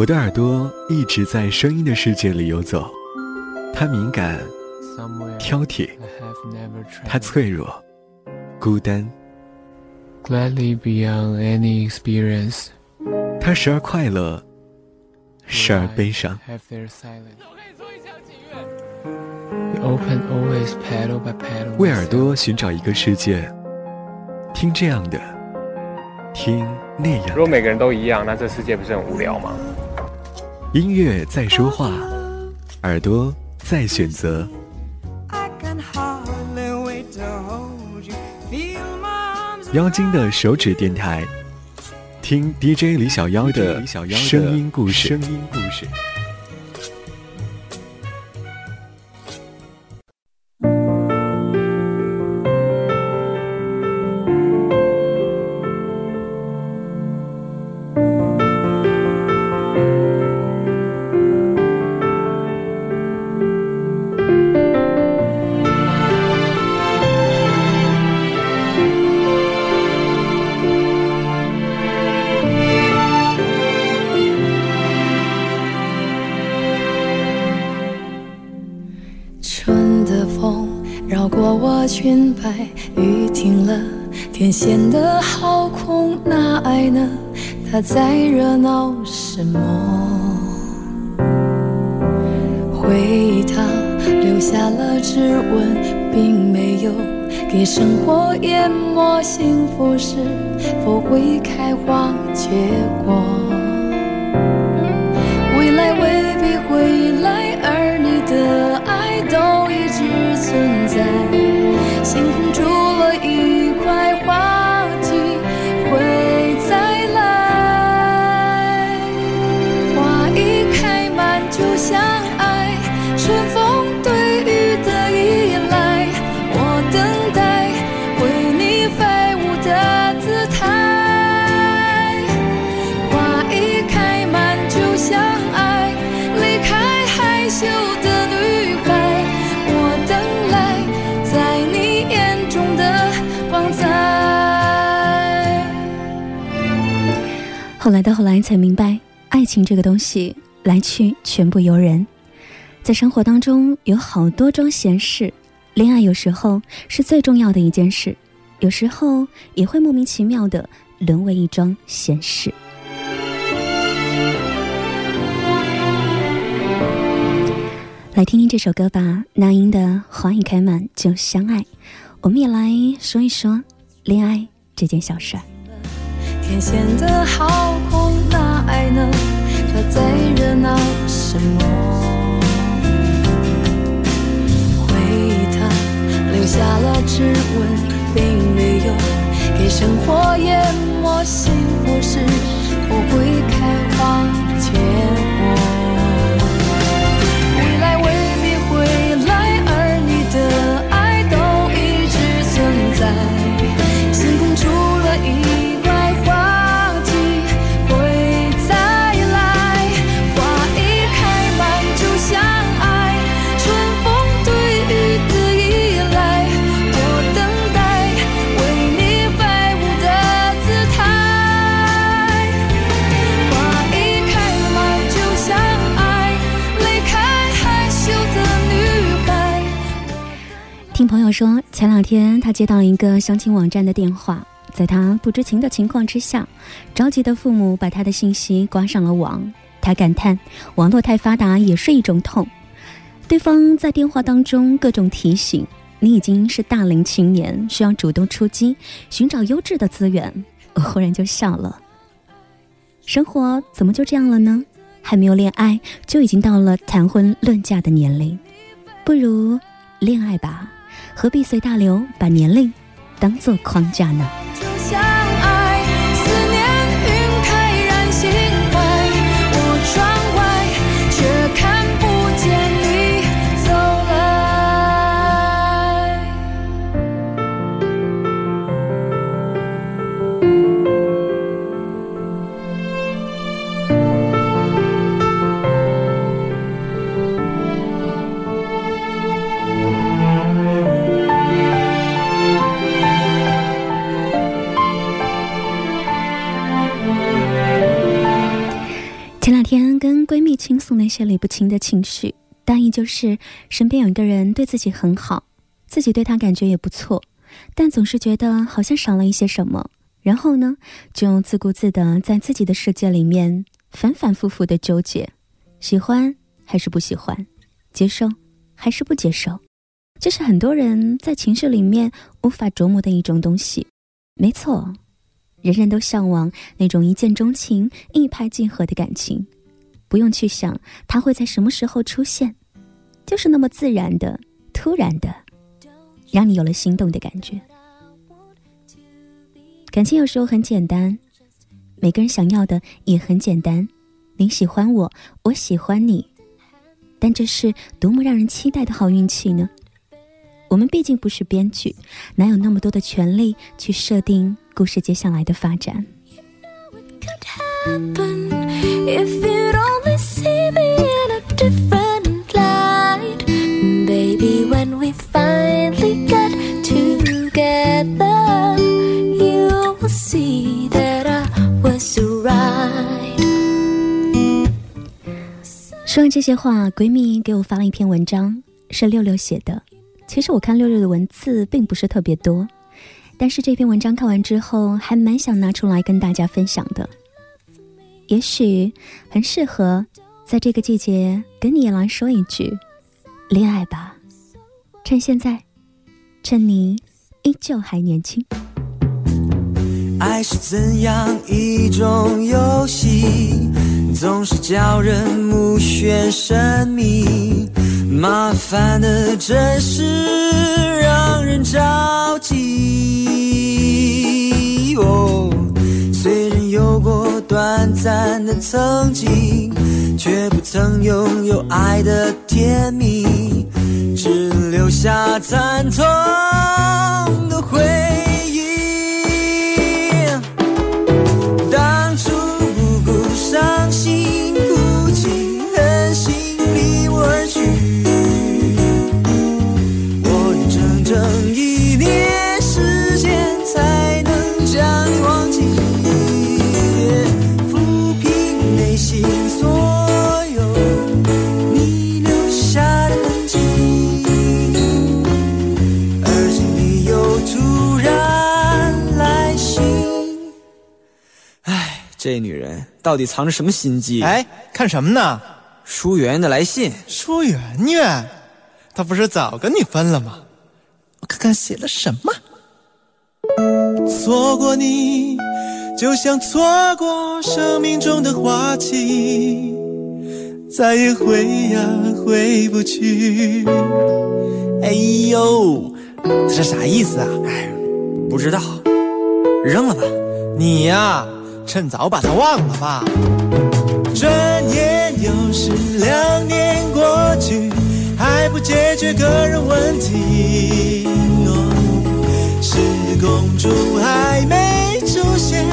我的耳朵一直在声音的世界里游走，它敏感、挑剔，它脆弱、孤单。Gladly beyond any experience，它时而快乐，时而悲伤。为耳朵寻找一个世界，听这样的，听那样。如果每个人都一样，那这世界不是很无聊吗？音乐在说话，耳朵在选择。妖精的手指电台，听 DJ 李小妖的声音故事。裙摆，雨停了，天显得好空，那爱呢？它在热闹什么？回忆它留下了指纹，并没有给生活淹没。幸福是否会开花结果？到后来才明白，爱情这个东西来去全部由人。在生活当中有好多桩闲事，恋爱有时候是最重要的一件事，有时候也会莫名其妙的沦为一桩闲事。来听听这首歌吧，那英的《花一开满就相爱》，我们也来说一说恋爱这件小事儿。天显得好，呢？他在热闹什么？回忆它留下了指纹，并没有给生活淹没。听朋友说，前两天他接到了一个相亲网站的电话，在他不知情的情况之下，着急的父母把他的信息挂上了网。他感叹，网络太发达也是一种痛。对方在电话当中各种提醒，你已经是大龄青年，需要主动出击，寻找优质的资源。我忽然就笑了，生活怎么就这样了呢？还没有恋爱，就已经到了谈婚论嫁的年龄，不如恋爱吧。何必随大流，把年龄当做框架呢？倾诉那些理不清的情绪，大意就是身边有一个人对自己很好，自己对他感觉也不错，但总是觉得好像少了一些什么。然后呢，就自顾自的在自己的世界里面反反复复的纠结，喜欢还是不喜欢，接受还是不接受，这是很多人在情绪里面无法琢磨的一种东西。没错，人人都向往那种一见钟情、一拍即合的感情，不用去想他会在什么时候出现，就是那么自然的、突然的，让你有了心动的感觉。感情有时候很简单，每个人想要的也很简单。你喜欢我，我喜欢你，但这是多么让人期待的好运气呢？我们毕竟不是编剧，哪有那么多的权利去设定故事接下来的发展？说完这些话，闺蜜给我发了一篇文章，是六六写的。其实我看六六的文字并不是特别多，但是这篇文章看完之后，还蛮想拿出来跟大家分享的。也许很适合在这个季节跟你也来说一句：恋爱吧，趁现在，趁你依旧还年轻。爱是怎样一种游戏？总是叫人目眩神迷，麻烦的真是让人着急。哦，虽然有过短暂的曾经，却不曾拥有爱的甜蜜，只留下惨痛的回忆。这女人到底藏着什么心机？哎，看什么呢？舒媛的来信。舒媛媛，她不是早跟你分了吗？我看看写了什么。错过你，就像错过生命中的花期，再也回呀回不去。哎呦，这是啥意思啊？哎，不知道，扔了吧。你呀。趁早把它忘了吧。转眼又是两年过去，还不解决个人问题。是公主还没出现，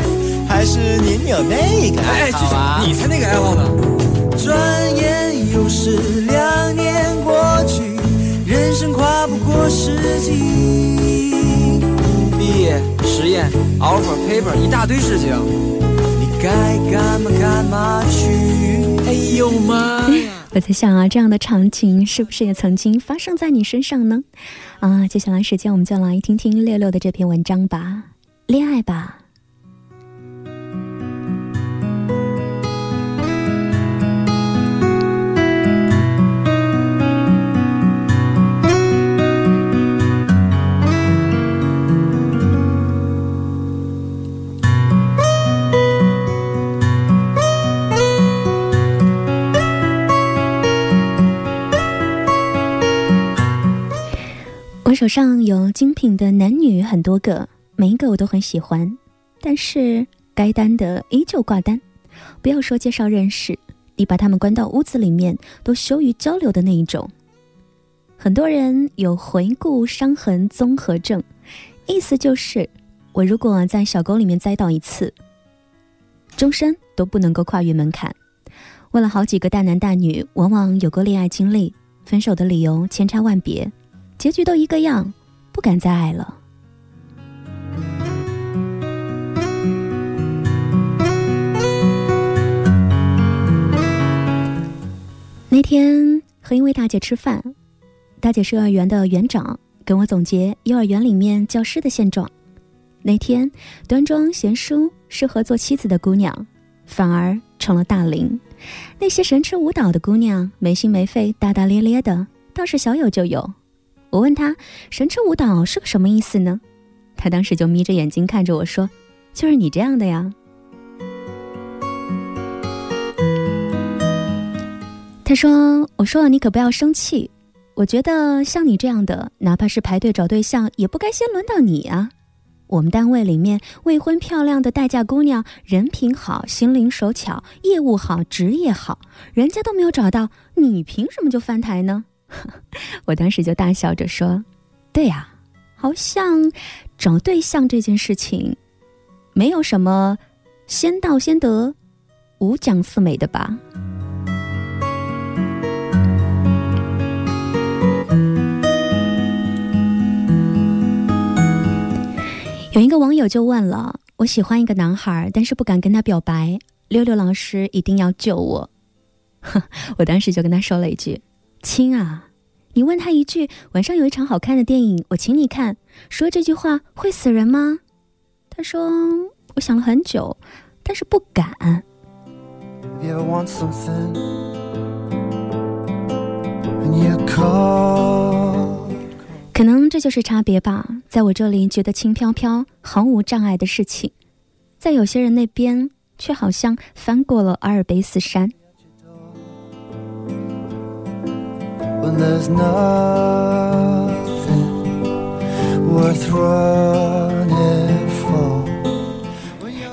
还是您有那个爱好啊？你才那个爱好呢。转眼又是两年过去，人生跨不过四季。毕业、实验、offer、paper，一大堆事情。该干嘛干嘛去！哎呦妈呀！我在想啊，这样的场景是不是也曾经发生在你身上呢？啊，接下来时间我们就来听听六六的这篇文章吧，恋爱吧。手上有精品的男女很多个，每一个我都很喜欢，但是该单的依旧挂单。不要说介绍认识，你把他们关到屋子里面都羞于交流的那一种。很多人有回顾伤痕综合症，意思就是我如果在小沟里面栽倒一次，终身都不能够跨越门槛。问了好几个大男大女，往往有过恋爱经历，分手的理由千差万别。结局都一个样，不敢再爱了。那天和一位大姐吃饭，大姐是幼儿园的园长，跟我总结幼儿园里面教师的现状。那天端庄贤淑、适合做妻子的姑娘，反而成了大龄；那些神痴舞蹈的姑娘，没心没肺、大大咧咧的，倒是小有就有。我问他：“神痴舞蹈是个什么意思呢？”他当时就眯着眼睛看着我说：“就是你这样的呀。”他说：“我说了，你可不要生气。我觉得像你这样的，哪怕是排队找对象，也不该先轮到你啊。我们单位里面未婚漂亮的待嫁姑娘，人品好，心灵手巧，业务好，职业好，人家都没有找到，你凭什么就翻台呢？” 我当时就大笑着说：“对呀，好像找对象这件事情，没有什么先到先得，五讲四美的吧。”有一个网友就问了：“我喜欢一个男孩，但是不敢跟他表白，六六老师一定要救我。”我当时就跟他说了一句：“亲啊，你问他一句，晚上有一场好看的电影，我请你看，说这句话会死人吗？”他说：“我想了很久，但是不敢。”可能这就是差别吧，在我这里觉得轻飘飘、毫无障碍的事情，在有些人那边却好像翻过了阿尔卑斯山。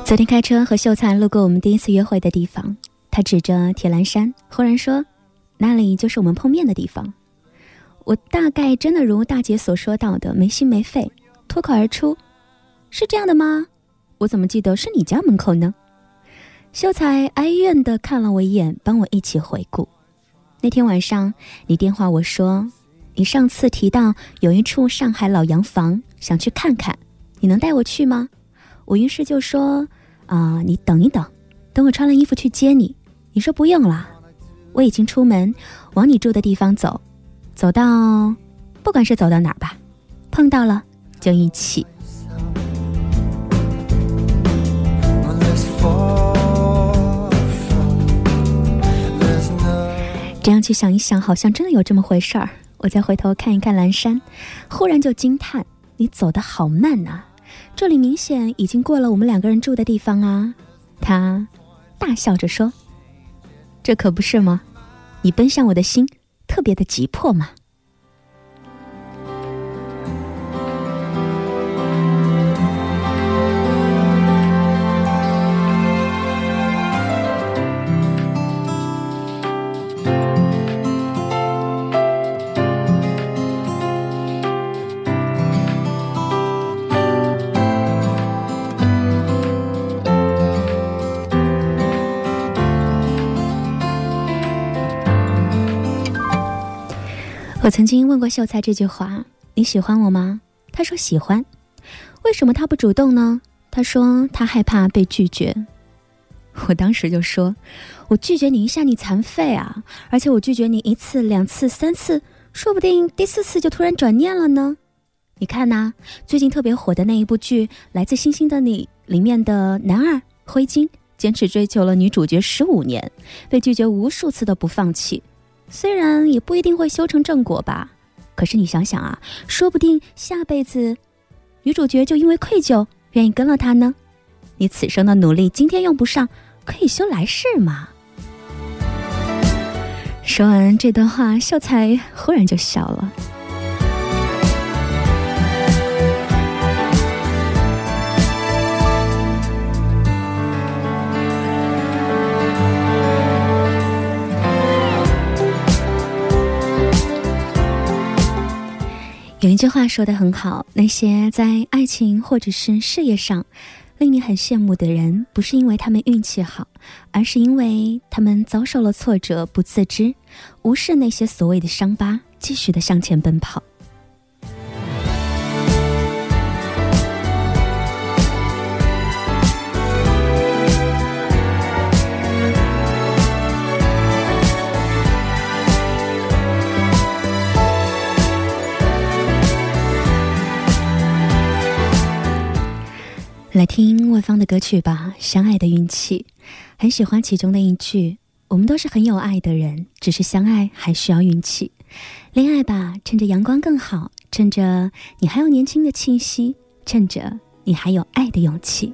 昨天开车和秀才路过我们第一次约会的地方，他指着铁栏山，忽然说：“那里就是我们碰面的地方。”我大概真的如大姐所说到的没心没肺，脱口而出：“是这样的吗？我怎么记得是你家门口呢？”秀才哀怨的看了我一眼，帮我一起回顾。那天晚上你电话我说，你上次提到有一处上海老洋房，想去看看，你能带我去吗？我于是就说：“啊，你等一等，等我穿了衣服去接你。”你说不用了，我已经出门往你住的地方走。走到，不管是走到哪儿吧，碰到了就一起。这样去想一想，好像真的有这么回事儿。我再回头看一看蓝山，忽然就惊叹：你走得好慢呐！这里明显已经过了我们两个人住的地方啊！他大笑着说：“这可不是吗？你奔向我的心。”特别的急迫嘛？我曾经问过秀才这句话：“你喜欢我吗？”他说喜欢。为什么他不主动呢？他说他害怕被拒绝。我当时就说：“我拒绝你一下，你残废啊！而且我拒绝你一次、两次、三次，说不定第四次就突然转念了呢。你看呐，最近特别火的那一部剧《来自星星的你》里面的男二灰金，坚持追求了女主角十五年，被拒绝无数次都不放弃。”虽然也不一定会修成正果吧，可是你想想啊，说不定下辈子，女主角就因为愧疚愿意跟了他呢。你此生的努力今天用不上，可以修来世嘛。说完这段话，秀才忽然就笑了。有一句话说的很好，那些在爱情或者是事业上令你很羡慕的人，不是因为他们运气好，而是因为他们遭受了挫折不自知，无视那些所谓的伤疤，继续的向前奔跑。来听万芳的歌曲吧，《相爱的运气》，很喜欢其中的一句：“我们都是很有爱的人，只是相爱还需要运气。恋爱吧，趁着阳光更好，趁着你还有年轻的气息，趁着你还有爱的勇气。”